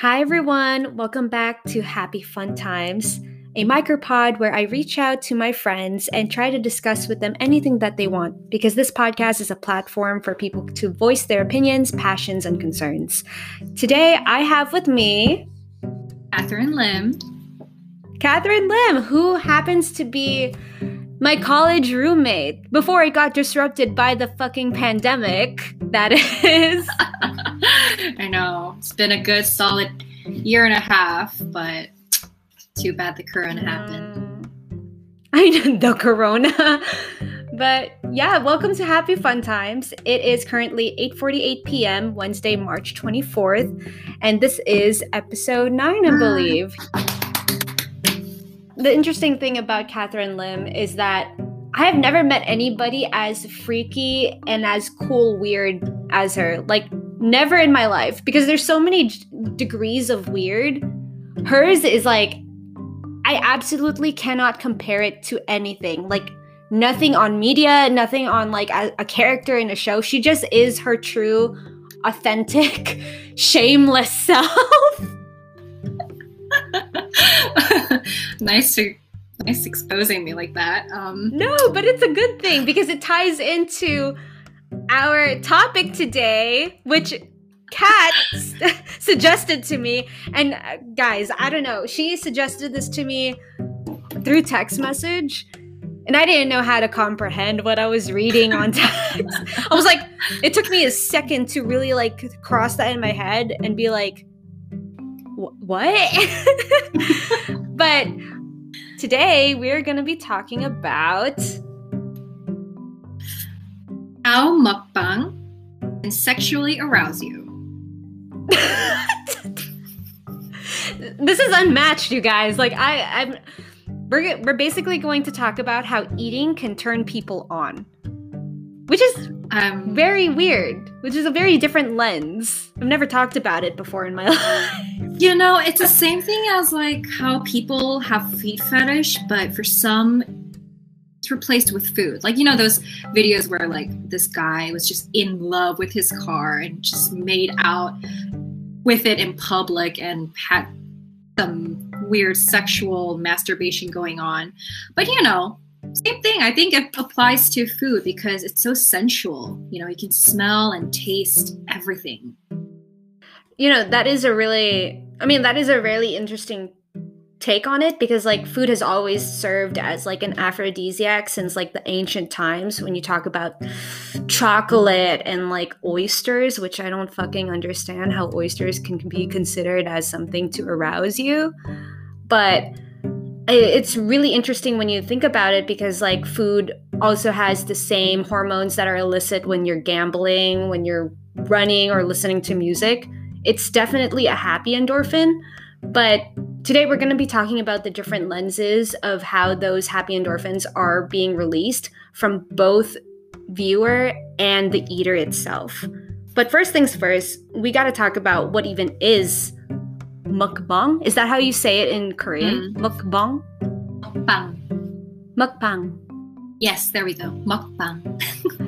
Hi, everyone. Welcome back to Happy Fun Times, a micropod where I reach out to my friends and try to discuss with them anything that they want, because this podcast is a platform for people to voice their opinions, passions, and concerns. Today, I have with me Catherine Lim. Catherine Lim, who happens to be my college roommate before it got disrupted by the fucking pandemic that is. I know. It's been a good solid year and a half, but too bad the corona happened. I know the corona. but yeah, welcome to Happy Fun Times. It is currently 8:48 p.m. Wednesday, March 24th, and this is episode 9, I believe. the interesting thing about Catherine Lim is that I have never met anybody as freaky and as cool weird as her. Like never in my life because there's so many d- degrees of weird. Hers is like I absolutely cannot compare it to anything. Like nothing on media, nothing on like a, a character in a show. She just is her true authentic shameless self. nice to nice exposing me like that. Um, no, but it's a good thing because it ties into our topic today, which Kat suggested to me. And uh, guys, I don't know. She suggested this to me through text message. And I didn't know how to comprehend what I was reading on text. I was like, it took me a second to really like cross that in my head and be like, what? but today we're going to be talking about how mukbang can sexually arouse you. this is unmatched, you guys. Like I, I'm, we're we're basically going to talk about how eating can turn people on, which is um, very weird. Which is a very different lens. I've never talked about it before in my life. You know, it's the same thing as like how people have feet fetish, but for some replaced with food. Like you know those videos where like this guy was just in love with his car and just made out with it in public and had some weird sexual masturbation going on. But you know, same thing. I think it applies to food because it's so sensual. You know, you can smell and taste everything. You know, that is a really I mean, that is a really interesting take on it because like food has always served as like an aphrodisiac since like the ancient times when you talk about chocolate and like oysters which i don't fucking understand how oysters can be considered as something to arouse you. But it's really interesting when you think about it because like food also has the same hormones that are illicit when you're gambling when you're running or listening to music. It's definitely a happy endorphin but today we're going to be talking about the different lenses of how those happy endorphins are being released from both viewer and the eater itself. But first things first, we got to talk about what even is mukbang. Is that how you say it in Korean? Mm. Mukbang? Mukbang. Mukbang. Yes, there we go. Mukbang.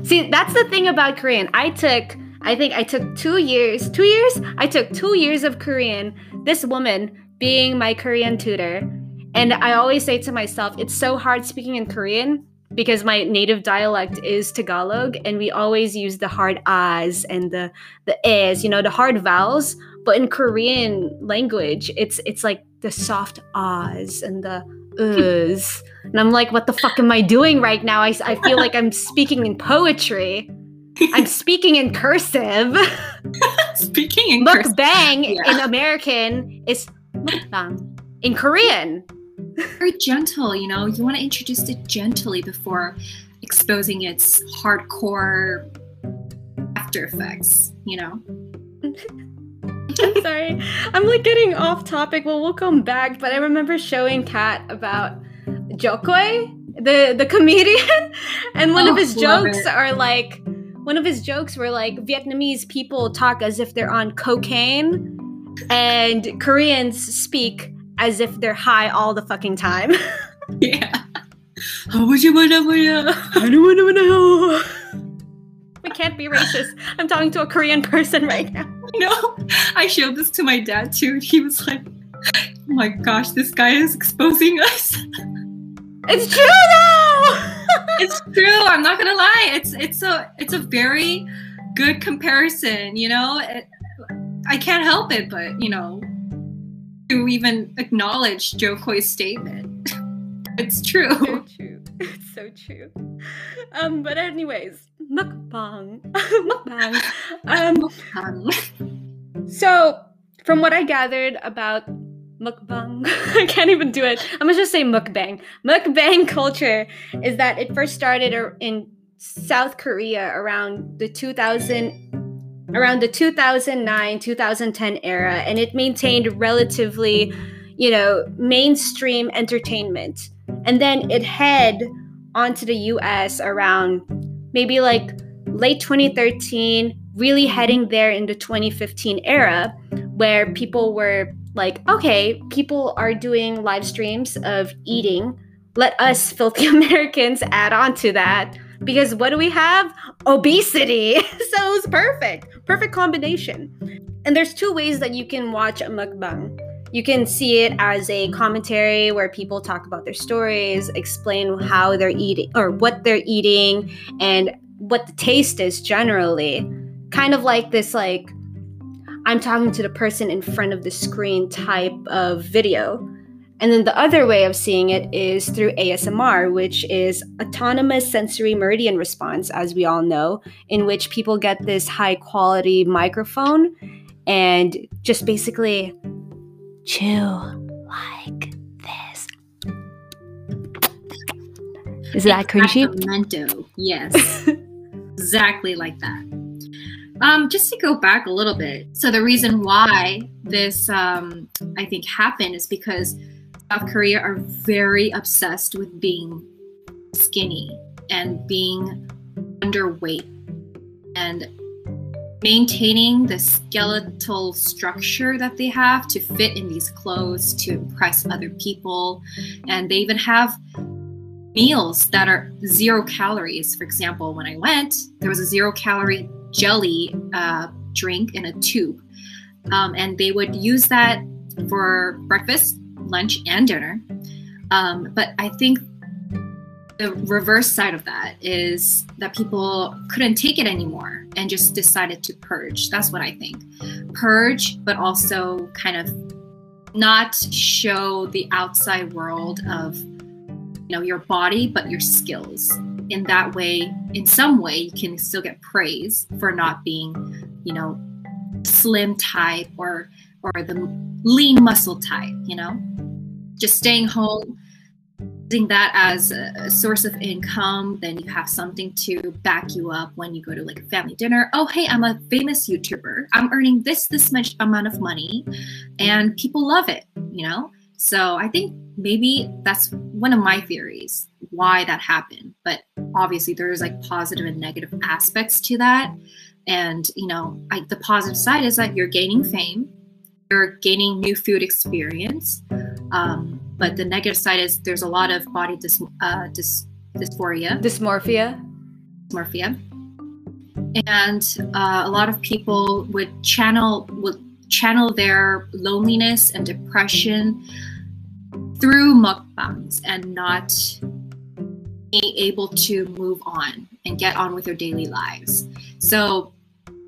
See, that's the thing about Korean. I took I think I took 2 years. 2 years? I took 2 years of Korean. This woman being my Korean mm. tutor. And I always say to myself, it's so hard speaking in Korean because my native dialect is Tagalog and we always use the hard ahs and the the is, you know, the hard vowels. But in Korean language, it's it's like the soft ahs and the uhs. and I'm like, what the fuck am I doing right now? I, I feel like I'm speaking in poetry. I'm speaking in cursive. speaking in bang yeah. in American is mukbang. In Korean. Very gentle, you know. You want to introduce it gently before exposing its hardcore after effects, you know. I'm sorry. I'm like getting off topic. Well, we'll come back, but I remember showing Kat about Jo Koy, the the comedian, and one oh, of his jokes it. are like one of his jokes were like Vietnamese people talk as if they're on cocaine and Koreans speak as if they're high all the fucking time. yeah. Oh, we can't be racist. I'm talking to a Korean person right now. know, I showed this to my dad too, and he was like, "Oh my gosh, this guy is exposing us." It's true though. it's true. I'm not gonna lie. It's it's a it's a very good comparison. You know, it, I can't help it, but you know, to even acknowledge Jo Koy's statement, it's true. so true. It's so true. Um, but anyways, mukbang, mukbang. Um, Um, so from what I gathered about mukbang, I can't even do it. I'm gonna just say mukbang. Mukbang culture is that it first started in South Korea around the 2000, Mm-hmm. around the 2009 2010 era, and it maintained relatively, you know, mainstream entertainment, and then it head onto the U.S. around maybe like late 2013, really heading there in the 2015 era, where people were like, okay, people are doing live streams of eating. Let us filthy Americans add on to that. Because what do we have? Obesity. so it was perfect. Perfect combination. And there's two ways that you can watch a mukbang. You can see it as a commentary where people talk about their stories, explain how they're eating or what they're eating and what the taste is generally. Kind of like this like I'm talking to the person in front of the screen type of video. And then the other way of seeing it is through ASMR, which is autonomous sensory meridian response, as we all know, in which people get this high quality microphone and just basically chew like this. Is that cringy? Memento. Yes. exactly like that. Um, just to go back a little bit. So the reason why this um, I think happened is because South Korea are very obsessed with being skinny and being underweight and maintaining the skeletal structure that they have to fit in these clothes to impress other people. And they even have meals that are zero calories. For example when i went there was a zero calorie jelly uh, drink in a tube. Um, and they would use that for breakfast lunch and dinner um, but i think the reverse side of that is that people couldn't take it anymore and just decided to purge. That's what I think. Purge, but also kind of not show the outside world of you know your body but your skills. In that way, in some way you can still get praise for not being, you know, slim type or or the lean muscle type, you know? Just staying home using that as a source of income, then you have something to back you up when you go to like a family dinner. Oh, hey, I'm a famous YouTuber. I'm earning this this much amount of money, and people love it. You know, so I think maybe that's one of my theories why that happened. But obviously, there's like positive and negative aspects to that. And you know, I, the positive side is that you're gaining fame, you're gaining new food experience. Um, but the negative side is there's a lot of body dys, uh, dys, dysphoria, Dysmorphia. dysmorphia, and uh, a lot of people would channel would channel their loneliness and depression through mukbangs and not being able to move on and get on with their daily lives. So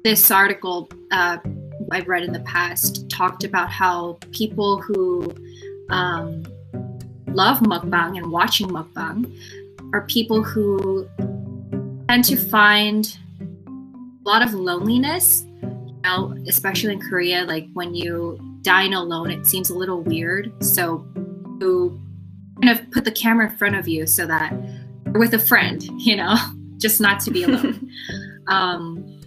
this article uh, I've read in the past talked about how people who um, love mukbang and watching mukbang are people who tend to find a lot of loneliness. You know, especially in Korea, like when you dine alone, it seems a little weird. So you kind of put the camera in front of you so that you're with a friend, you know, just not to be alone. um,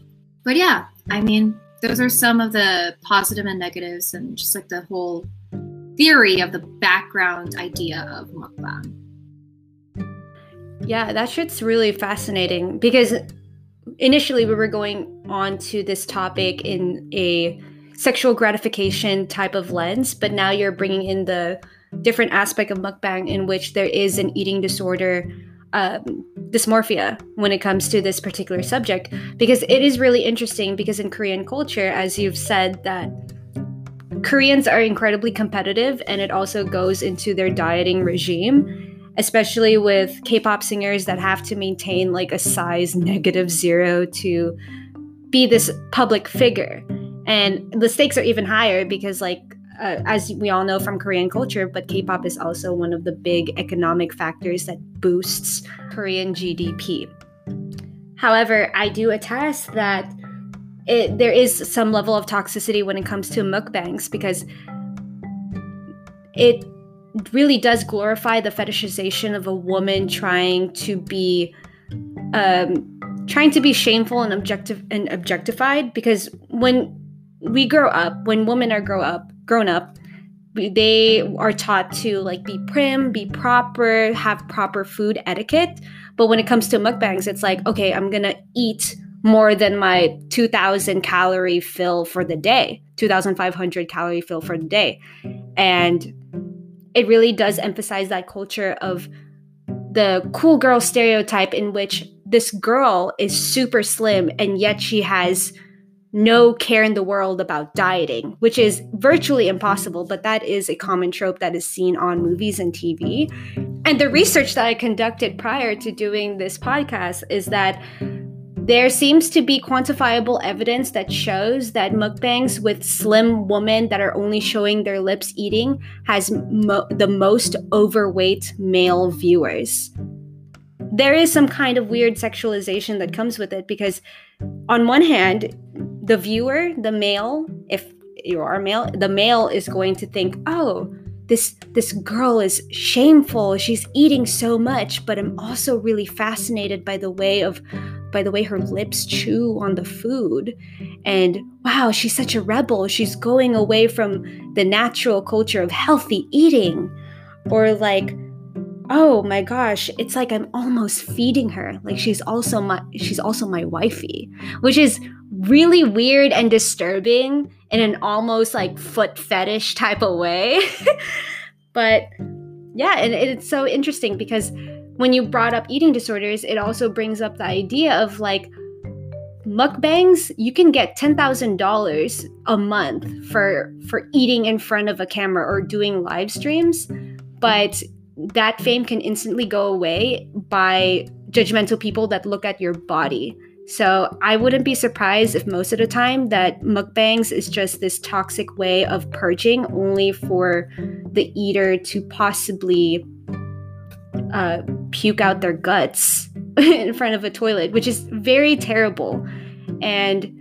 but yeah, I mean, those are some of the positive and negatives, and just like the whole theory of the background idea of mukbang. Yeah, that shit's really fascinating because initially we were going on to this topic in a sexual gratification type of lens, but now you're bringing in the different aspect of mukbang in which there is an eating disorder um, dysmorphia when it comes to this particular subject because it is really interesting because in Korean culture, as you've said, that Koreans are incredibly competitive and it also goes into their dieting regime, especially with K pop singers that have to maintain like a size negative zero to be this public figure. And the stakes are even higher because, like, uh, as we all know from Korean culture, but K pop is also one of the big economic factors that boosts Korean GDP. However, I do attest that it, there is some level of toxicity when it comes to mukbangs because it really does glorify the fetishization of a woman trying to be um, trying to be shameful and objective and objectified because when we grow up when women are grow up grown up they are taught to like be prim be proper have proper food etiquette. But when it comes to mukbangs it's like okay i'm gonna eat more than my 2000 calorie fill for the day 2500 calorie fill for the day. And it really does emphasize that culture of the cool girl stereotype in which this girl is super slim and yet she has no care in the world about dieting, which is virtually impossible, but that is a common trope that is seen on movies and TV. And the research that I conducted prior to doing this podcast is that there seems to be quantifiable evidence that shows that mukbangs with slim women that are only showing their lips eating has mo- the most overweight male viewers there is some kind of weird sexualization that comes with it because on one hand the viewer the male if you are male the male is going to think oh this this girl is shameful. She's eating so much but i'm also really fascinated by the way of by the way her lips chew on the food. And wow she's such a rebel. She's going away from the natural culture of healthy eating. Or like oh my gosh it's like i'm almost feeding her like she's also my she's also my wifey which is really weird and disturbing in an almost like foot fetish type of way. But yeah and it's so interesting because when you brought up eating disorders it also brings up the idea of like mukbangs you can get $10,000 a month for for eating in front of a camera or doing live streams but that fame can instantly go away by judgmental people that look at your body. So I wouldn't be surprised if most of the time that mukbangs is just this toxic way of purging only for the eater to possibly uh, puke out their guts in front of a toilet, which is very terrible. And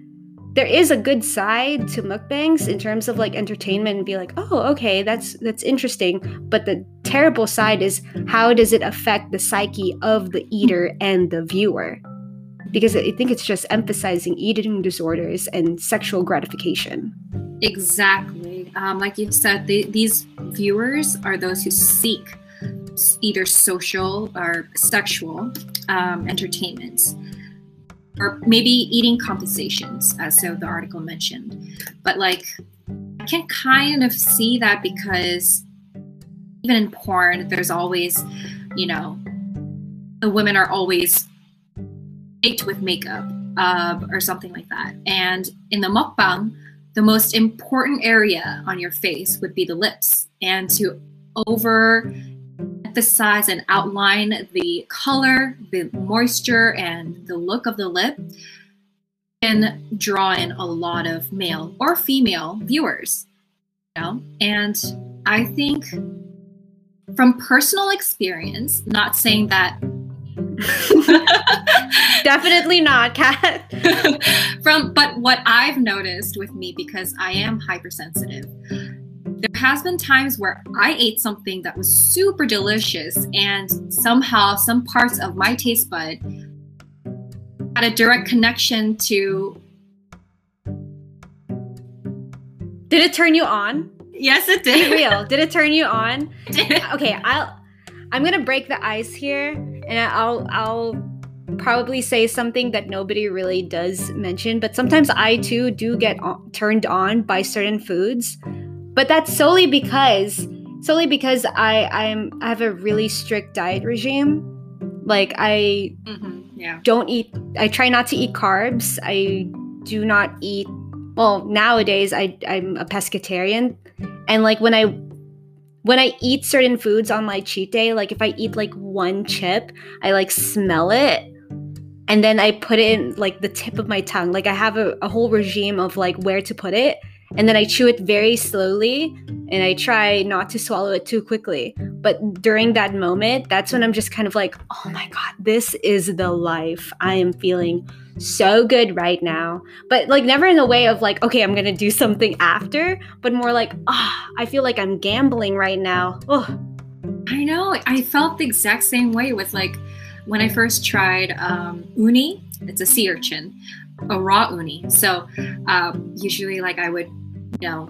there is a good side to mukbangs in terms of like entertainment and be like, oh, okay, that's that's interesting. But the terrible side is how does it affect the psyche of the eater and the viewer? Because I think it's just emphasizing eating disorders and sexual gratification. Exactly. Um, like you said, the, these viewers are those who seek either social or sexual um, entertainment or maybe eating compensations, as so the article mentioned. But like, I can kind of see that because even in porn, there's always, you know, the women are always baked with makeup uh, or something like that. And in the mukbang, the most important area on your face would be the lips. And to over emphasize and outline the color, the moisture, and the look of the lip can draw in a lot of male or female viewers. You know? And I think from personal experience, not saying that Definitely not, Kat. From but what I've noticed with me because I am hypersensitive there has been times where I ate something that was super delicious and somehow some parts of my taste bud had a direct connection to Did it turn you on? Yes, it did. Be real. Did it turn you on? okay, I'll I'm gonna break the ice here and I'll I'll probably say something that nobody really does mention, but sometimes I too do get turned on by certain foods but that's solely because solely because I I'm I have a really strict diet regime. Like I Mm-hmm. Yeah. don't eat I try not to eat carbs. I do not eat well, nowadays I I'm a pescatarian and like when I when I eat certain foods on my cheat day, like if I eat like one chip, I like smell it and then I put it in like the tip of my tongue. Like I have a, a whole regime of like where to put it and then I chew it very slowly and I try not to swallow it too quickly. But during that moment, that's when I'm just kind of like, oh my God, this is the life. I am feeling so good right now. But like, never in a way of like, okay, I'm going to do something after, but more like, ah, I feel like I'm gambling right now. Oh, I know. I felt the exact same way with like when I first tried um, uni. It's a sea urchin, a raw uni. So um, usually, like I would, you know,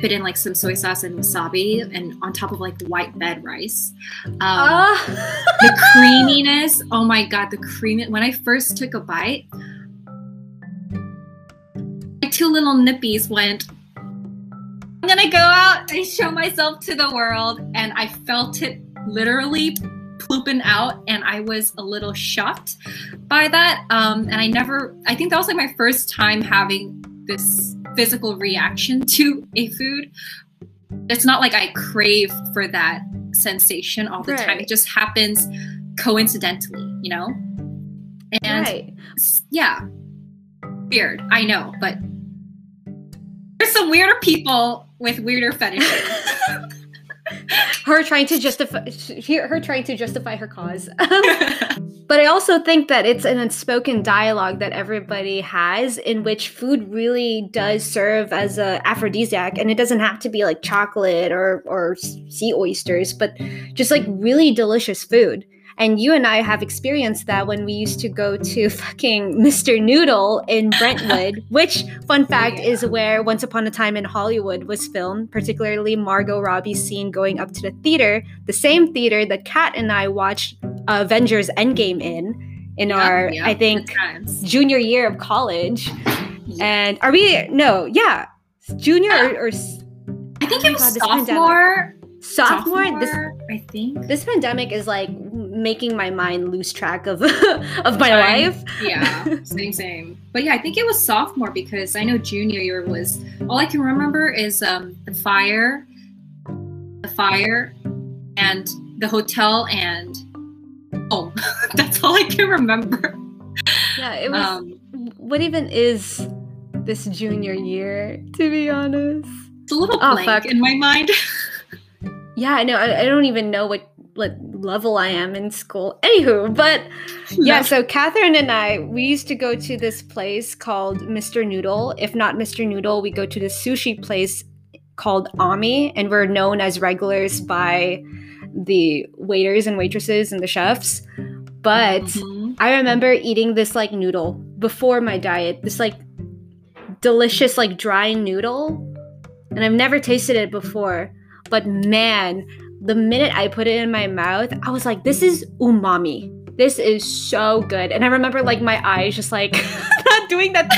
put in like some soy sauce and wasabi, and on top of like white bed rice. Um, ah. the creaminess. Oh my god, the cream. When I first took a bite, my two little nippies went. I'm gonna go out and show myself to the world, and I felt it literally plooping out, and I was a little shocked by that. Um, and I never. I think that was like my first time having this physical reaction to a food. It's not like I crave for that sensation all the time. It just happens coincidentally, you know? And right. yeah, weird. I know, but there's some weirder people with weirder fetishes. Her trying to justify her trying to justify her cause. But I also think that it's an unspoken dialogue that everybody has in which food really does serve as a aphrodisiac and it doesn't have to be like chocolate or or sea oysters, but just like really delicious food. And you and I have experienced that when we used to go to fucking Mr. Noodle in Brentwood, which, fun fact, yeah. is where Once Upon a Time in Hollywood was filmed, particularly Margot Robbie's scene going up to the theater, the same theater that Kat and I watched Avengers Endgame in, in our, I think, junior year of college. And are we, no, yeah, junior uh, or, or s- I think Oh it was God, pandemic. sophomore. sophomore? This, I think. this pandemic is like making my mind lose track of of my life. Yeah, same, same. But yeah, I think it was sophomore because I know junior year was. All I can remember is um, the fire, the fire, and the hotel and oh, That's all I can remember. Yeah, it was. Um, what even is this junior year? To be honest. it's a little Oh, blank in my mind. Yeah, I know. I, I don't even know what what level I am in school. Anywho, but yeah. So Catherine and I, we used to go to this place called Mr. Noodle. If not Mr. Noodle, we go to this sushi place called Ami, and we're known as regulars by the waiters and waitresses and the chefs. But Mhm. I remember eating this like noodle before my diet. This like delicious like dry noodle. And I've never tasted it before. But man, the minute I put it in my mouth, I was like, this is umami. This is so good. And I remember like my eyes just like not doing that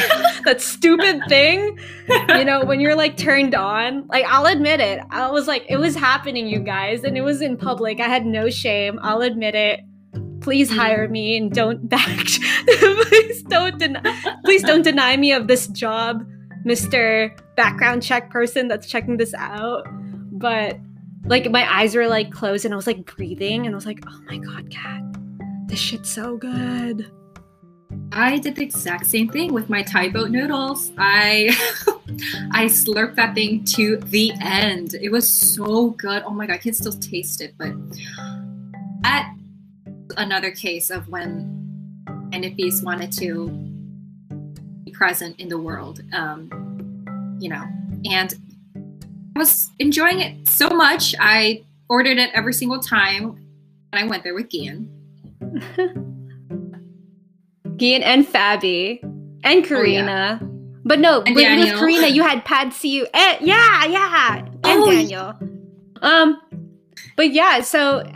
that stupid thing. You know, when you're like turned on. Like I'll admit it. I was like, it was happening, you guys, and it was in public. I had no shame. I'll admit it please hire me and don't back please don't deny please don't deny me of this job mr background check person that's checking this out but like my eyes were like closed and i was like breathing and i was like oh my god cat this shit's so good I did the exact same thing with my Thai boat noodles. I I slurped that thing to the end. It was so good. Oh my god, I can still taste it. But that another case of when NFBs wanted to be present in the world. Um, you know, and I was enjoying it so much. I ordered it every single time, and I went there with Gian. Gian and Fabi and Karina. But no, And with, with Karina, you had Pad See Eh, yeah, yeah. And Oh, Daniel. Um, but yeah, so uh,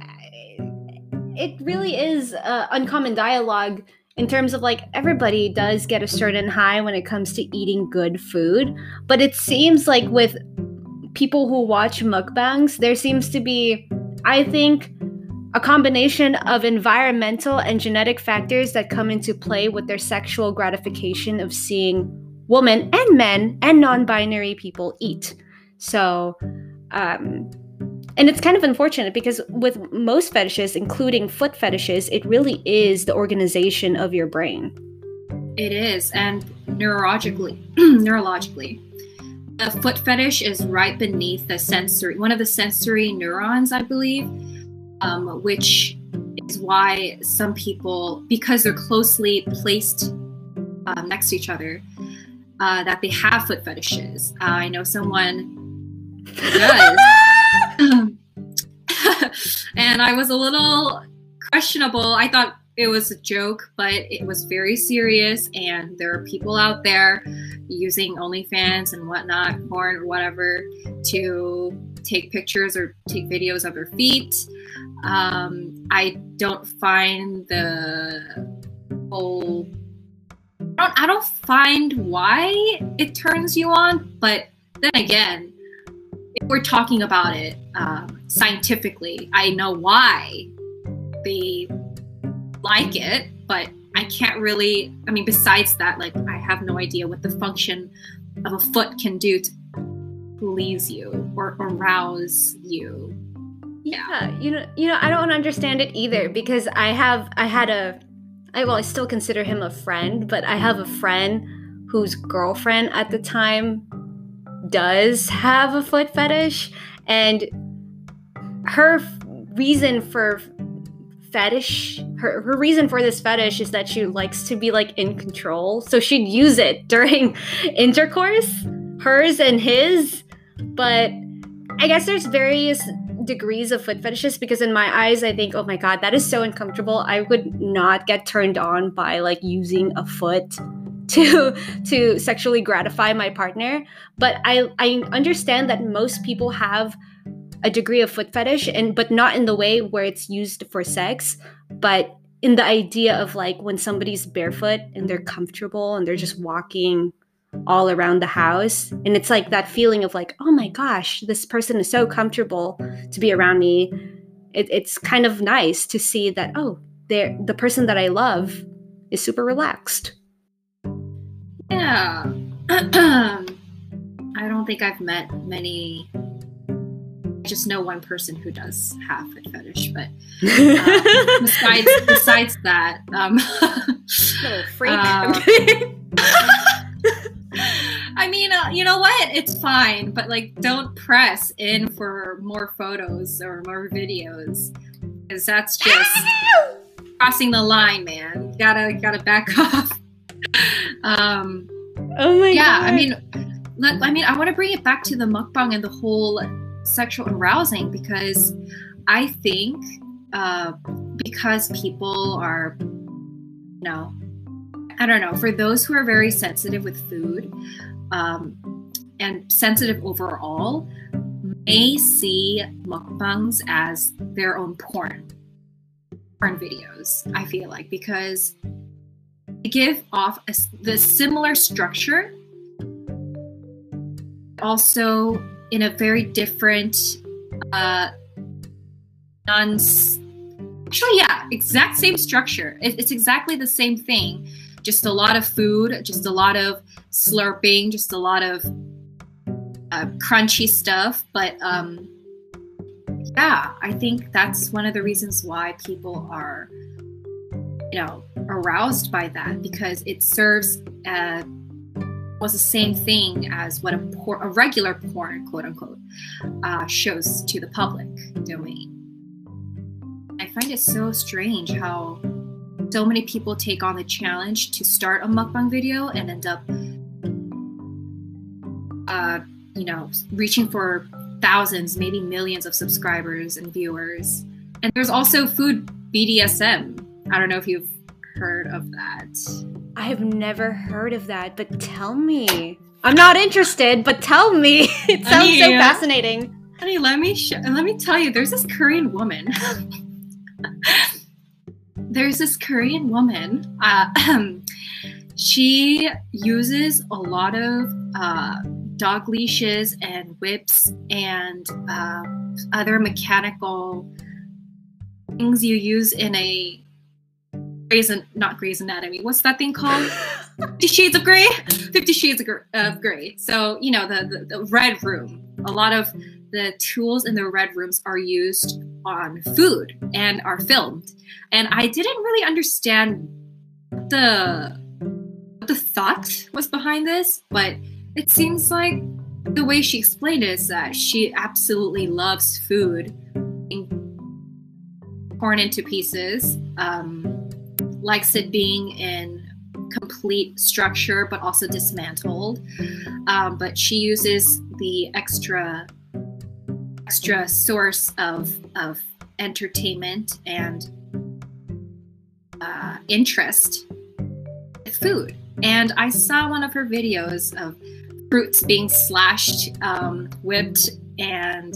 it really is uh, uncommon dialogue in terms of like everybody does get a certain high when it comes to eating good food, but it seems like with people who watch mukbangs, there seems to be, I think, a combination of environmental and genetic factors that come into play with their sexual gratification of seeing women and men and non binary people eat. So, um, and it's kind of unfortunate because with most fetishes, including foot fetishes, it really is the organization of your brain. It is, and neurologically, neurologically, the foot fetish is right beneath the sensory, one of the sensory neurons, I believe, um, which is why some people, because they're closely placed uh, next to each other, uh, that they have foot fetishes. Uh, I know someone does. and I was a little questionable. I thought it was a joke, but it was very serious. And there are people out there using OnlyFans and whatnot, porn or whatever, to take pictures or take videos of their feet. Um, I don't find the whole. I don't, I don't find why it turns you on, but then again, if we're talking about it um, scientifically, I know why they like it, but I can't really. I mean, besides that, like I have no idea what the function of a foot can do to please you or arouse you. Yeah. yeah, you know, you know, I don't understand it either because I have, I had a, I well, I still consider him a friend, but I have a friend whose girlfriend at the time does have a foot fetish, and her reason for fetish her, her reason for this fetish is that she likes to be like in control. So she'd use it during intercourse hers and his. But i guess there's various degrees of foot fetishes because in my eyes i think oh my god that is so uncomfortable. I would not get turned on by like using a foot to to sexually gratify my partner. But i i understand that most people have a degree of foot fetish and but not in the way where it's used for sex but in the idea of like when somebody's barefoot and they're comfortable and they're just walking all around the house and it's like that feeling of like oh my gosh this person is so comfortable to be around me. It, it's kind of nice to see that oh they're the person that i love is super relaxed. Yeah. I don't think i've met many just know one person who does have foot fetish, but uh, besides besides that, um, little freak. Um, I mean, uh, you know what? It's fine, but like, don't press in for more photos or more videos, because that's just crossing the line, man. You gotta gotta back off. um, oh my yeah, god. I mean, let, I mean, I want to bring it back to the mukbang and the whole sexual arousing because I think uh, because people are, you know, I don't know, for those who are very sensitive with food um, and sensitive overall, may see mukbangs as their own porn porn videos i feel like because they give off a, the similar structure also in a very different uh non actually yeah exact same structure. It, it's exactly the same thing. Just a lot of food just a lot of slurping just a lot of uh, crunchy stuff. But um yeah i think that's one of the reasons why people are you know aroused by that because it serves uh, was the same thing as what a, por- a regular porn, quote unquote, uh, shows to the public domain. I find it so strange how so many people take on the challenge to start a mukbang video and end up, uh, you know, reaching for thousands, maybe millions of subscribers and viewers. And there's also food BDSM. I don't know if you've heard of that. I have never heard of that, but tell me. I'm not interested, but tell me. It sounds honey, so fascinating. Honey, let me sh- let me tell you. There's this Korean woman. there's this Korean woman. Uh, she uses a lot of uh, dog leashes and whips and uh, other mechanical things you use in a Grey's not Grey's Anatomy. What's that thing called? Fifty Shades of Grey. Fifty Shades of, of Grey. So you know the, the the red room. A lot of the tools in the red rooms are used on food and are filmed. And I didn't really understand the the thought was behind this, but it seems like the way she explained it is that she absolutely loves food, being torn into pieces, um, likes it being in complete structure but also dismantled. Um, but she uses the extra extra source of of entertainment and uh, interest food. And I saw one of her videos of fruits being slashed, um, whipped, and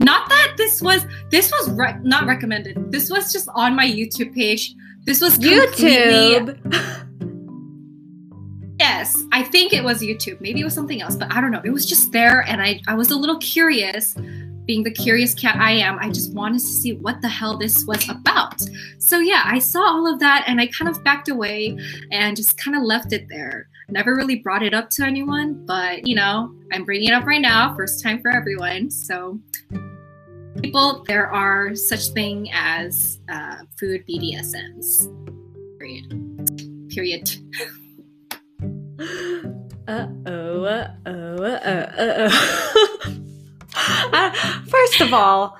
not that this was this was re- not recommended. This was just on my YouTube page. This was YouTube. Yes, I think it was YouTube. Maybe it was something else, but I don't know. It was just there, and I I was a little curious being the curious cat I am, I just wanted to see what the hell this was about. So, yeah, I saw all of that and I kind of backed away and just kind of left it there. Never really brought it up to anyone, but you know, I'm bringing it up right now, first time for everyone. So, people, there are such thing as uh, food BDSMs. Period. Period. Uh oh, uh oh, uh oh. uh, first of all,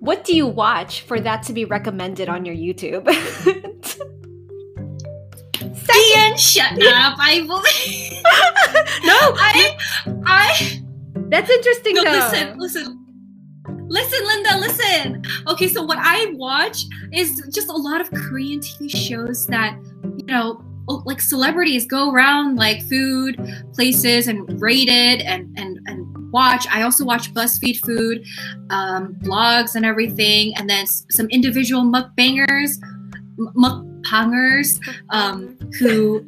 what do you watch for that to be recommended on your YouTube? Ian, shut up! I believe. no, I, I. That's interesting. No, though. listen, listen. Listen, Linda, listen. Okay, so what I watch is just a lot of Korean TV shows that, you know, like celebrities go around like food places and rate it and and and watch. I also watch BuzzFeed food um, blogs and everything, and then some individual mukbangers, mukbangers, um, who,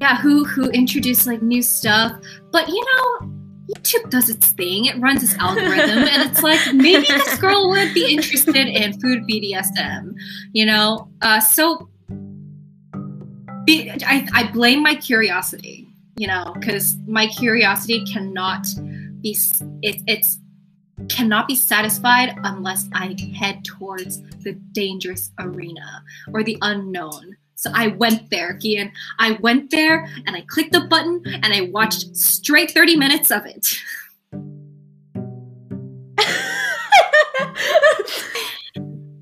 yeah, who who introduce like new stuff. But you know, YouTube does its thing. It runs its algorithm, and it's like maybe this girl would be interested in food BDSM, you know. Uh, so be, I, I blame my curiosity, you know, because my curiosity cannot be it, it's cannot be satisfied unless I head towards the dangerous arena or the unknown. So I went there, Gian. I went there and I clicked the button and I watched straight 30 minutes of it.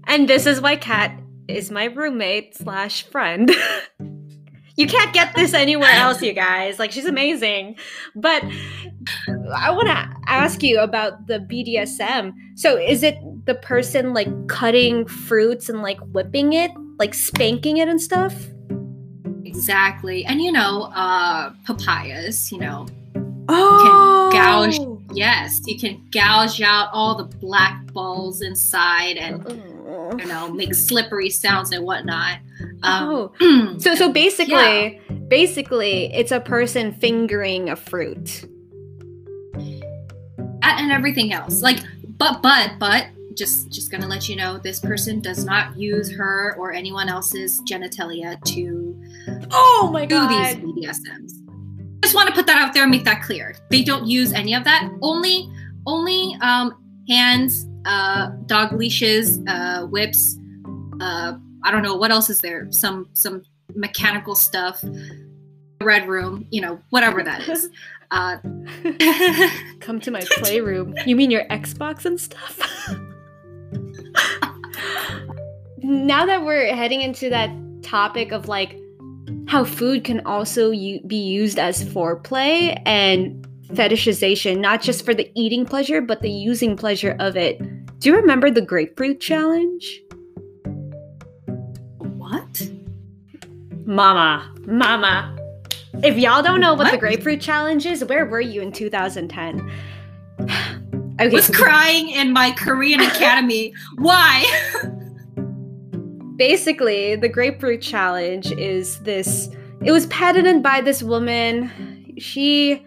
and this is why Kat is my roommate slash friend. you can't get this anywhere else, you guys. Like she's amazing. But I want to ask you about the BDSM. So is it the person like cutting fruits and like whipping it, like spanking it and stuff? Exactly. And you know, uh papayas, you know. Oh. can gouge yes, you can gouge out all the black balls inside and you know, make slippery sounds and whatnot. Um, oh. so so basically yeah. basically it's a person fingering a fruit and everything else. Like, but but but just just gonna let you know, this person does not use her or anyone else's genitalia to oh my god do these BDSMs. Just want to put that out there and make that clear. They don't use any of that. Only only um, hands, uh, dog leashes, uh, whips. Uh, I don't know what else is there. Some some mechanical stuff. Red room, you know, whatever that is. Uh, Come to my playroom. You mean your Xbox and stuff? now that we're heading into that topic of like how food can also u- be used as foreplay and fetishization, not just for the eating pleasure, but the using pleasure of it. Do you remember the grapefruit challenge? What? Mama, mama, if y'all don't know what, what, the grapefruit challenge is, where were you in 2010? okay, was so crying in my Korean academy. Why? Basically, the grapefruit challenge is this it was patented by this woman. She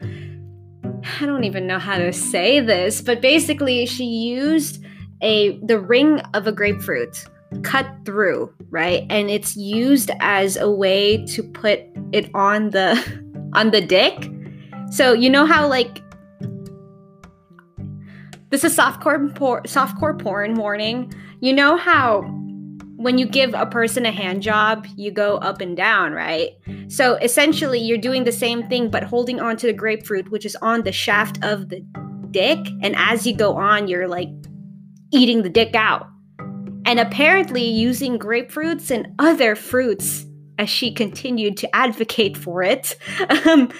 I don't even know how to say this, but basically she used a the ring of a grapefruit cut through, right? And it's used as a way to put it on the on the dick. So you know how like this is softcore por- softcore porn warning. You know how when you give a person a hand job, you go up and down, right? So essentially, you're doing the same thing, but holding onto the grapefruit, which is on the shaft of the dick. And as you go on, you're like eating the dick out. And apparently, using grapefruits and other fruits, as she continued to advocate for it, um,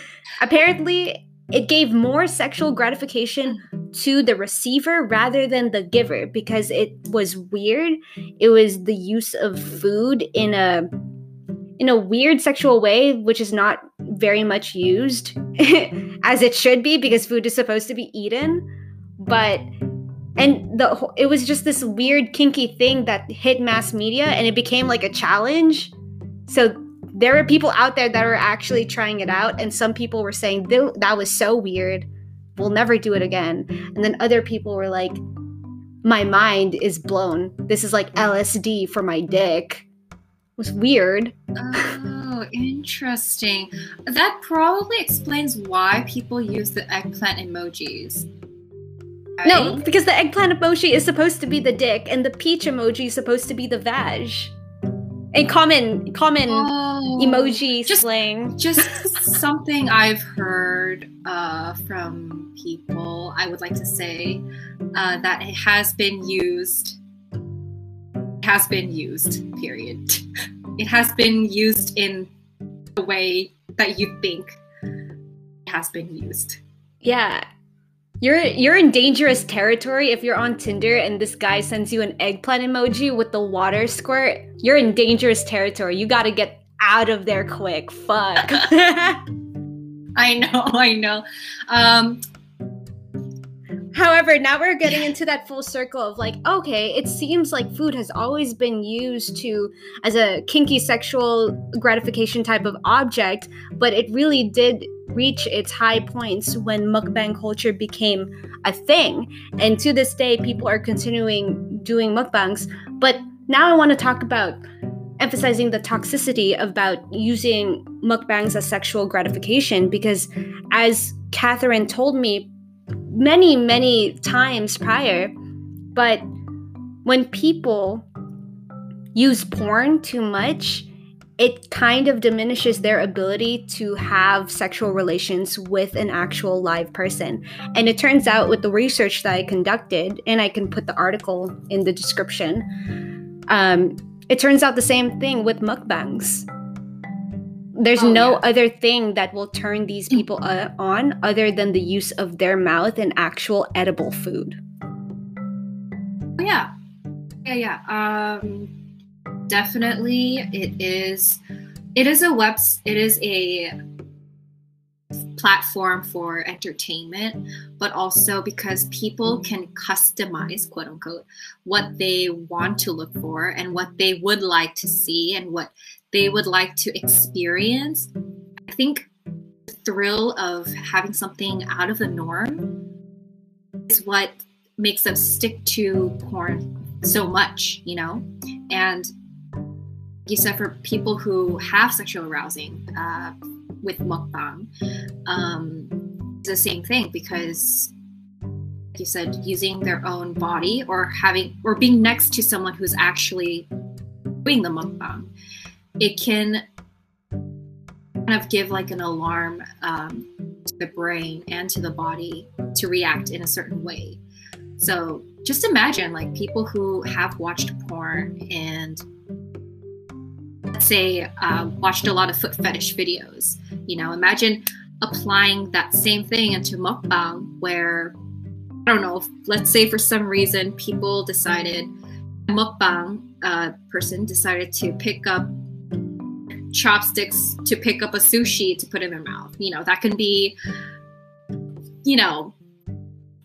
apparently, it gave more sexual gratification to the receiver rather than the giver because it was weird. It was the use of food in a in a weird sexual way, which is not very much used as it should be because food is supposed to be eaten. But and the it was just this weird kinky thing that hit mass media and it became like a challenge. So there were people out there that were actually trying it out and some people were saying that was so weird. We'll never do it again. And then other people were like my mind is blown. This is like lsd for my dick. It was weird. Oh interesting. That probably explains why people use the eggplant emojis right? no because the eggplant emoji is supposed to be the dick and the peach emoji is supposed to be the vag a common common oh, emoji just, slang. Just something I've heard uh, from people. I would like to say uh, that it has been used. Has been used. Period. It has been used in the way that you think it has been used. Yeah, you're you're in dangerous territory if you're on Tinder and this guy sends you an eggplant emoji with the water squirt. You're in dangerous territory. You got to get out of there quick. Fuck. I know, I know. Um, However, now we're getting into that full circle of like, okay, it seems like food has always been used to as a kinky sexual gratification type of object, but it really did reach its high points when mukbang culture became a thing. And to this day, people are continuing doing mukbangs. But now I want to talk about emphasizing the toxicity about using mukbangs as sexual gratification because as Catherine told me many, many times prior. But when people use porn too much, it kind of diminishes their ability to have sexual relations with an actual live person. And it turns out, with the research that I conducted, and I can put the article in the description, um, it turns out the same thing with mukbangs there's oh, no yeah. other thing that will turn these people uh, on other than the use of their mouth and actual edible food. Oh, yeah. Yeah, yeah. Um definitely it is it is a web it is a platform for entertainment, but also because people can customize, quote unquote, what they want to look for and what they would like to see and what they would like to experience. I think the thrill of having something out of the norm is what makes them stick to porn so much, you know? And you said for people who have sexual arousing uh, with mukbang, um, the same thing because like you said, using their own body or having or being next to someone who's actually doing the mukbang it can kind of give like an alarm um, to the brain and to the body to react in a certain way. So just imagine like people who have watched porn and say uh, watched a lot of foot fetish videos. You know, imagine applying that same thing into mukbang where I don't know, let's say for some reason people decided mukbang uh, person decided to pick up chopsticks to pick up a sushi to put in their mouth. You know, that can be, you know,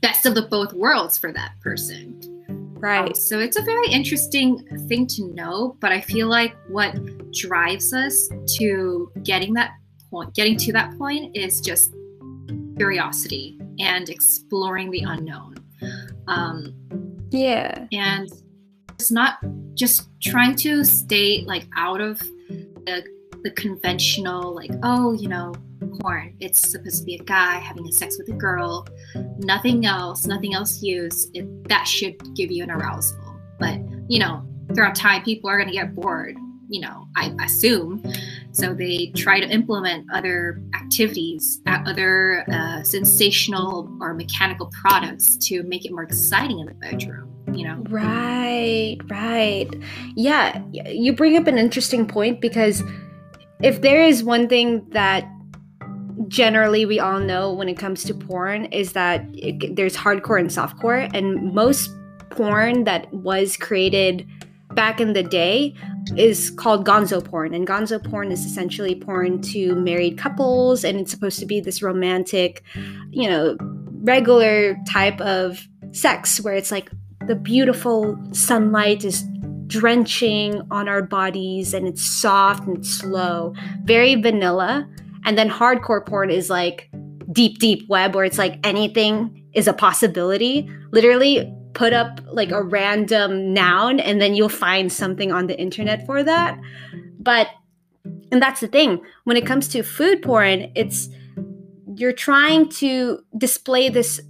best of the both worlds for that person. Right. So it's a very interesting thing to know, but I feel like what drives us to getting that point, getting to that point is just curiosity and exploring the unknown. Um, Yeah. And it's not just trying to stay like out of the, the conventional, like, oh, you know, porn. It's supposed to be a guy having a sex with a girl, nothing else, nothing else used. It, that should give you an arousal. But, you know, throughout time, people are going to get bored, you know, I assume. So they try to implement other activities, uh, other uh, sensational or mechanical products to make it more exciting in the bedroom. You know? Right, right. Yeah, you bring up an interesting point because if there is one thing that generally we all know when it comes to porn is that it, there's hardcore and softcore, and most porn that was created back in the day is called gonzo porn and gonzo porn is essentially porn to married couples and it's supposed to be this romantic you know regular type of sex where it's like the beautiful sunlight is drenching on our bodies and it's soft and slow. Very vanilla and then hardcore porn is like deep deep web where it's like anything is a possibility literally put up like a random noun and then you'll find something on the internet for that. But and that's the thing. When it comes to food porn, it's you're trying to display this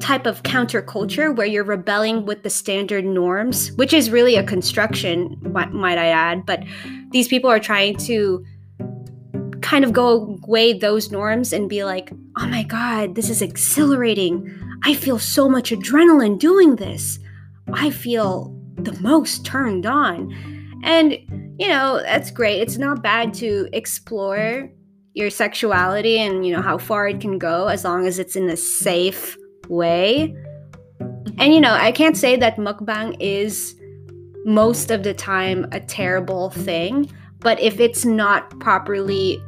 type of counterculture where you're rebelling with the standard norms, which is really a construction, might I add. But these people are trying to kind of go away those norms and be like, oh my God, this is exhilarating. I feel so much adrenaline doing this. I feel the most turned on. And, you know, that's great. It's not bad to explore your sexuality and, you know, how far it can go as long as it's in a safe way. And, you know, I can't say that mukbang is most of the time a terrible thing, but if it's not properly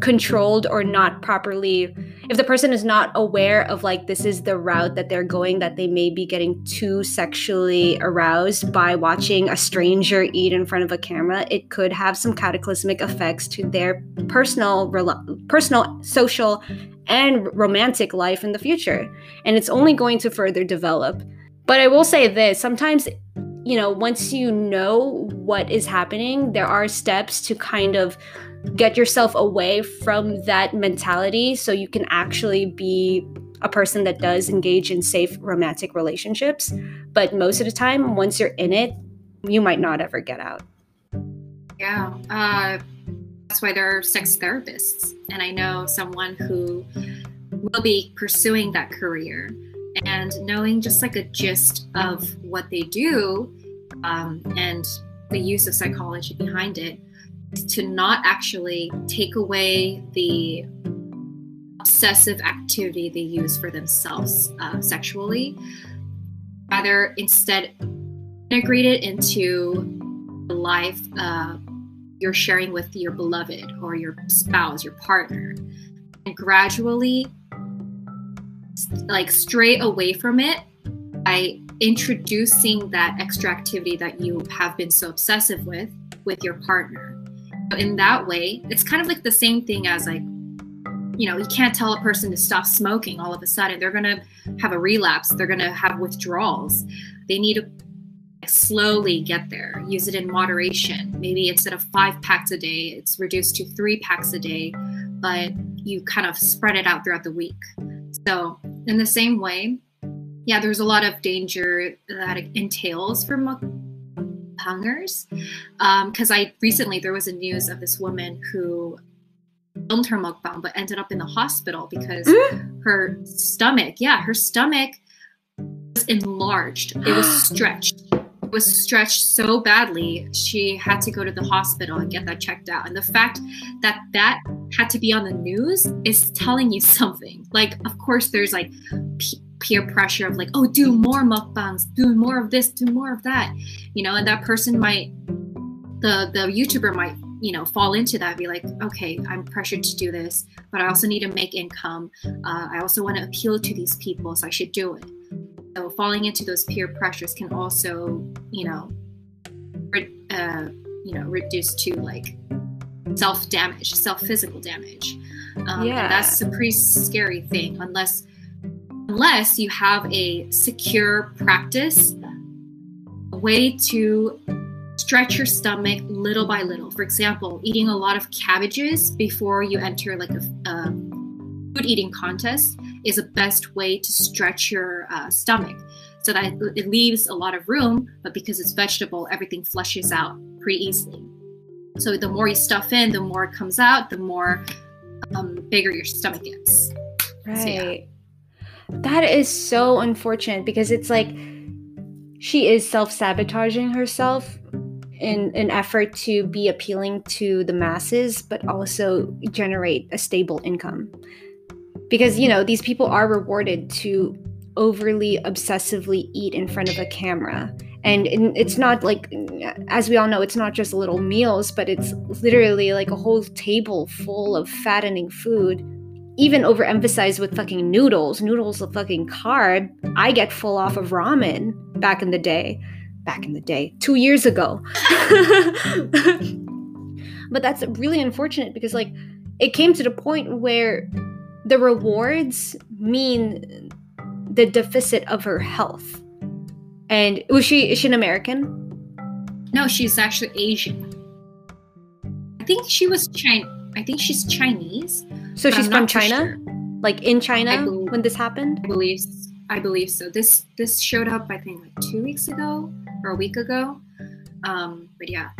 controlled or not properly if the person is not aware of like this is the route that they're going that they may be getting too sexually aroused by watching a stranger eat in front of a camera it could have some cataclysmic effects to their personal personal social and romantic life in the future. And it's only going to further develop. But i will say this sometimes you know once you know what is happening there are steps to kind of get yourself away from that mentality so you can actually be a person that does engage in safe romantic relationships. But most of the time, once you're in it, you might not ever get out. Yeah. Uh, that's why there are sex therapists. And I know someone who will be pursuing that career and knowing just like a gist of what they do um, and the use of psychology behind it to not actually take away the obsessive activity they use for themselves uh, sexually, rather instead integrate it into the life uh, you're sharing with your beloved or your spouse, your partner, and gradually like stray away from it by introducing that extra activity that you have been so obsessive with with your partner in that way, it's kind of like the same thing as like, you know, you can't tell a person to stop smoking all of a sudden. They're going to have a relapse, they're going to have withdrawals. They need to slowly get there, use it in moderation. Maybe instead of five packs a day, it's reduced to three packs a day, but you kind of spread it out throughout the week. So, in the same way, yeah, there's a lot of danger that it entails for mukbangers. Because um, I recently there was a news of this woman who filmed her mukbang but ended up in the hospital because mm? her stomach, yeah, her stomach was enlarged. It was stretched. It was stretched so badly she had to go to the hospital and get that checked out. And the fact that that had to be on the news is telling you something. Like, of course, there's like peer pressure of like, oh, do more mukbangs, do more of this, do more of that, you know, and that person might, the the YouTuber might, you know, fall into that, be like, okay, I'm pressured to do this, but I also need to make income. Uh, I also want to appeal to these people, so I should do it. So falling into those peer pressures can also, you know, re- uh, you know, reduce to like self damage, self physical damage. Um, yeah, that's a pretty scary thing unless unless you have a secure practice, a way to stretch your stomach little by little. For example, eating a lot of cabbages before you enter like a, a food eating contest is the best way to stretch your uh, stomach so that it leaves a lot of room, but because it's vegetable, everything flushes out pretty easily. So the more you stuff in, the more it comes out, the more um, bigger your stomach gets. Right. So, yeah. That is so unfortunate because it's like she is self sabotaging herself in an effort to be appealing to the masses, but also generate a stable income. Because, you know, these people are rewarded to overly obsessively eat in front of a camera. And it's not like, as we all know, it's not just little meals, but it's literally like a whole table full of fattening food even overemphasized with fucking noodles. Noodles a fucking carb. I get full off of ramen back in the day. Back in the day, two years ago. but that's really unfortunate because, like, it came to the point where the rewards mean the deficit of her health. And oh, was she is she an American? No, she's actually Asian. I think she was Chinese. I think she's Chinese. So she's from China, sure. like in China believe, when this happened. I believe. I believe so. This this showed up, I think, like two weeks ago or a week ago. Um, but yeah,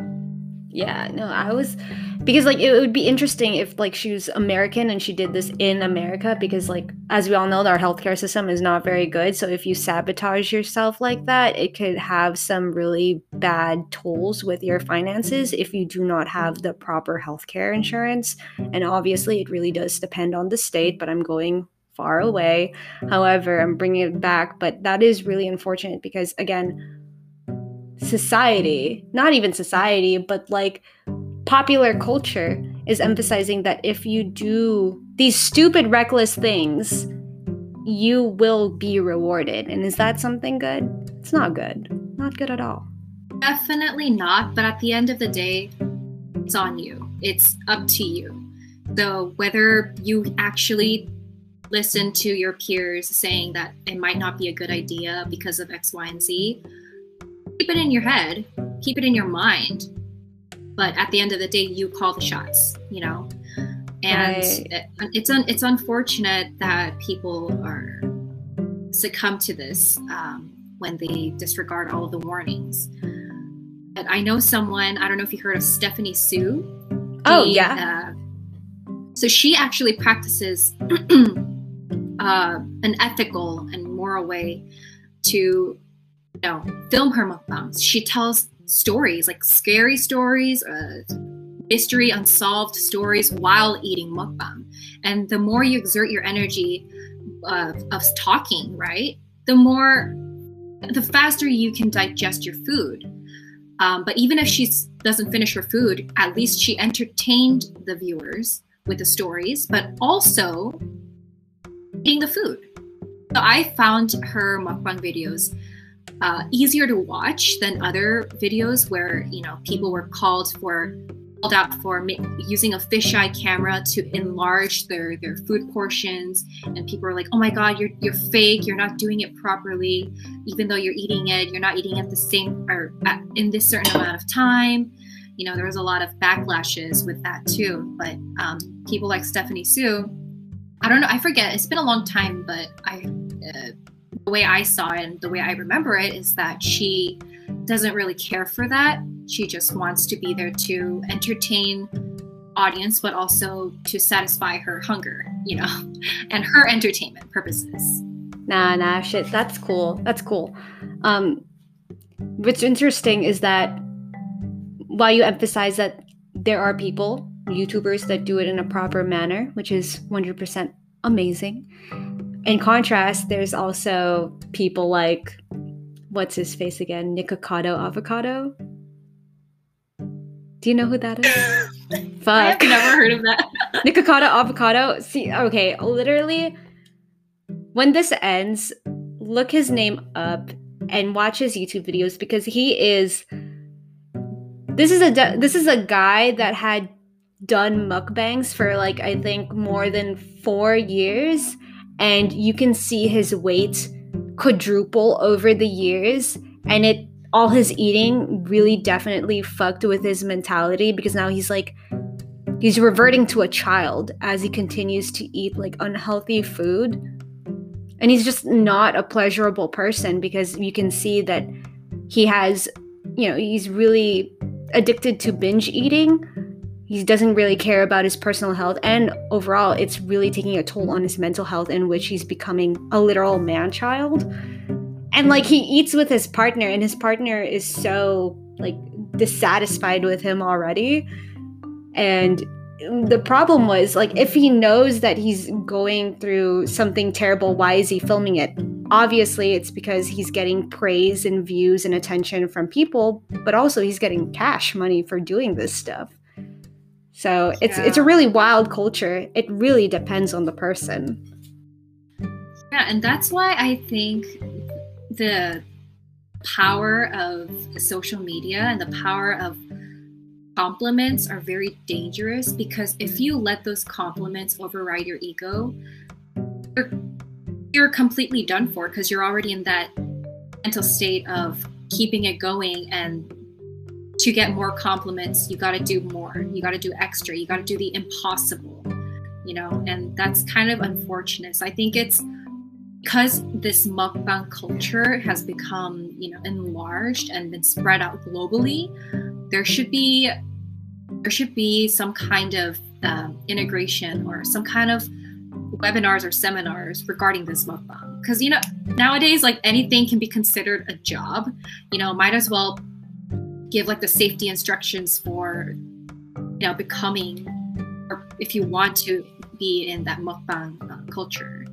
yeah no i was because like it would be interesting if like she was american and she did this in america because like as we all know our healthcare system is not very good. So if you sabotage yourself like that it could have some really bad tolls with your finances if you do not have the proper healthcare insurance. And obviously it really does depend on the state but i'm going far away. However i'm bringing it back but that is really unfortunate because again society, not even society, but like popular culture is emphasizing that if you do these stupid, reckless things, you will be rewarded. And is that something good? It's not good. Not good at all. Definitely not. But at the end of the day, it's on you. It's up to you. So whether you actually listen to your peers saying that it might not be a good idea because of X, Y, and Z, keep it in your head, keep it in your mind. But at the end of the day, you call the shots, you know? And right. it's un- it's unfortunate that people are succumb to this um, when they disregard all of the warnings. But I know someone, I don't know if you heard of Stephanie Soo. Oh, yeah. Uh, so she actually practices uh, an ethical and moral way to know, film her mukbangs. She tells stories, like scary stories, uh, mystery, unsolved stories while eating mukbang. And the more you exert your energy uh, of talking, right, the more, the faster you can digest your food. Um, but even if she doesn't finish her food, at least she entertained the viewers with the stories, but also eating the food. So I found her mukbang videos uh, easier to watch than other videos where you know people were called for called out for using a fisheye camera to enlarge their their food portions. And people were like oh my god you're you're fake. You're not doing it properly. Even though you're eating it you're not eating at the same or at, in this certain amount of time. You know there was a lot of backlashes with that too. But um, people like stephanie soo i don't know i forget. It's been a long time but i uh, the way I saw it and the way I remember it is that she doesn't really care for that. She just wants to be there to entertain audience but also to satisfy her hunger, you know, and her entertainment purposes. Nah, nah, shit. That's cool. That's cool. Um what's interesting is that while you emphasize that there are people, YouTubers that do it in a proper manner, which is 100% amazing in contrast, there's also people like what's his face again? Nikocado Avocado. Do you know who that is? Fuck. I've never heard of that. Nikocado Avocado. See, okay, literally, when this ends, look his name up and watch his YouTube videos because he is. This is a this is a guy that had done mukbangs for like I think more than four years and you can see his weight quadruple over the years and it all his eating really definitely fucked with his mentality because now he's like he's reverting to a child as he continues to eat like unhealthy food. And he's just not a pleasurable person because you can see that he has you know he's really addicted to binge eating he doesn't really care about his personal health and overall it's really taking a toll on his mental health in which he's becoming a literal man child. And like he eats with his partner and his partner is so like dissatisfied with him already. And the problem was like if he knows that he's going through something terrible why is he filming it? Obviously it's because he's getting praise and views and attention from people but also he's getting cash money for doing this stuff so it's yeah. it's a really wild culture it really depends on the person yeah and that's why i think the power of social media and the power of compliments are very dangerous because if you let those compliments override your ego, you're, you're completely done for because you're already in that mental state of keeping it going and to get more compliments you got to do more you got to do extra you got to do the impossible you know and that's kind of unfortunate so i think it's because this mukbang culture has become, you know, enlarged and been spread out globally, there should be there should be some kind of um, integration or some kind of webinars or seminars regarding this mukbang. Because you know nowadays, like anything can be considered a job. You know, might as well give like the safety instructions for you know becoming or if you want to be in that mukbang uh, culture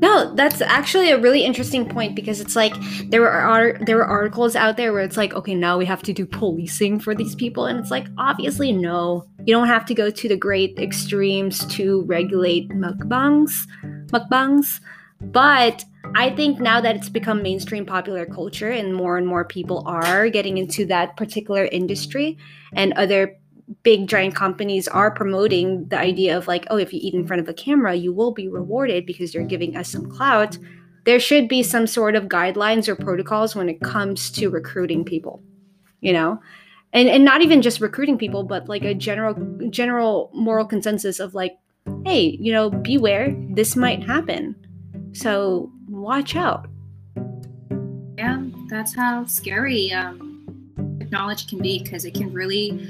no, that's actually a really interesting point because it's like there are there were articles out there where it's like, okay, now we have to do policing for these people, and it's like, obviously, no, you don't have to go to the great extremes to regulate mukbangs, mukbangs. But I think now that it's become mainstream popular culture and more and more people are getting into that particular industry, and other big giant companies are promoting the idea of like, oh, if you eat in front of a camera, you will be rewarded because you're giving us some clout. There should be some sort of guidelines or protocols when it comes to recruiting people, you know? And and not even just recruiting people, but like a general general moral consensus of like, hey, you know, beware, this might happen. So watch out. Yeah, that's how scary um, technology can be because it can really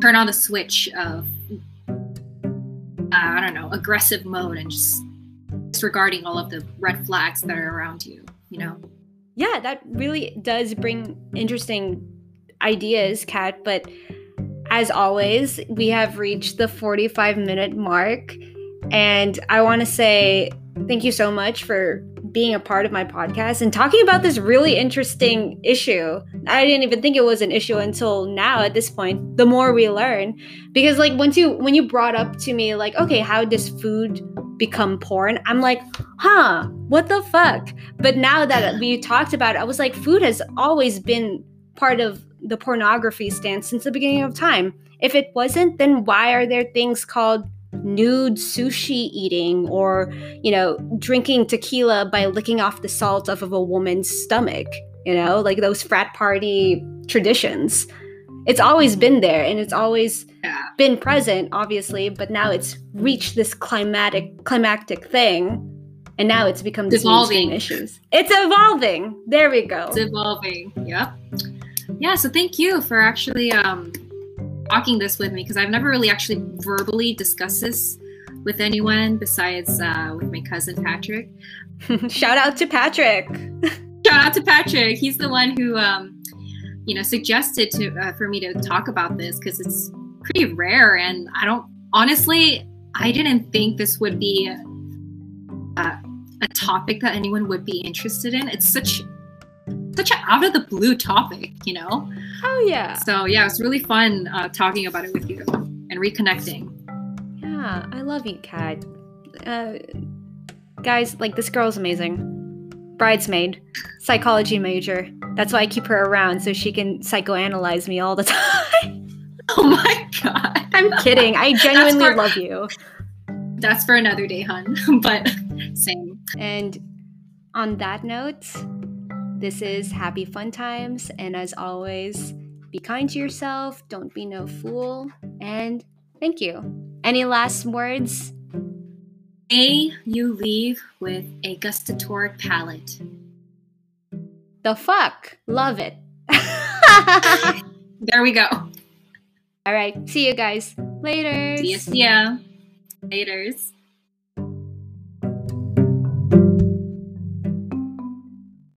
turn on the switch of uh, I don't know aggressive mode and just disregarding all of the red flags that are around you. You know. Yeah, that really does bring interesting ideas, Kat. But as always, we have reached the 45 minute mark. And I want to say thank you so much for being a part of my podcast and talking about this really interesting issue. I didn't even think it was an issue until now at this point. The more we learn because like once you when you brought up to me like okay, how does food become porn? I'm like, "Huh, what the fuck?" But now that we talked about it, I was like food has always been part of the pornography stance since the beginning of time. If it wasn't, then why are there things called nude sushi eating or, you know, drinking tequila by licking off the salt off of a woman's stomach, you know, like those frat party traditions. It's always been there and it's always yeah. been present, obviously, but now it's reached this climatic climactic thing. And now it's become this evolving issues. It's evolving. There we go. It's evolving. Yep. Yeah. So thank you for actually um, talking this with me because I've never really actually verbally discussed this with anyone besides uh, with my cousin Patrick. Shout out to Patrick. Shout out to Patrick. He's the one who, um, you know, suggested to uh, for me to talk about this because it's pretty rare, and I don't honestly, I didn't think this would be uh, a topic that anyone would be interested in. It's such such an out of the blue topic, you know? Oh, yeah. So, yeah, it was really fun uh, talking about it with you and reconnecting. Yeah, I love you, Kat. Uh, guys, like, this girl's amazing. Bridesmaid, psychology major. That's why I keep her around so she can psychoanalyze me all the time. Oh my god. I'm kidding. I genuinely love you. that's for another day, hun. but same. And on that note, this is Happy Fun Times. And as always, be kind to yourself, don't be no fool, and thank you. Any last words? May you leave with a gustatoric palate. The fuck? Love it. there we go. All right. See you guys. Later. See ya. See ya. Laters.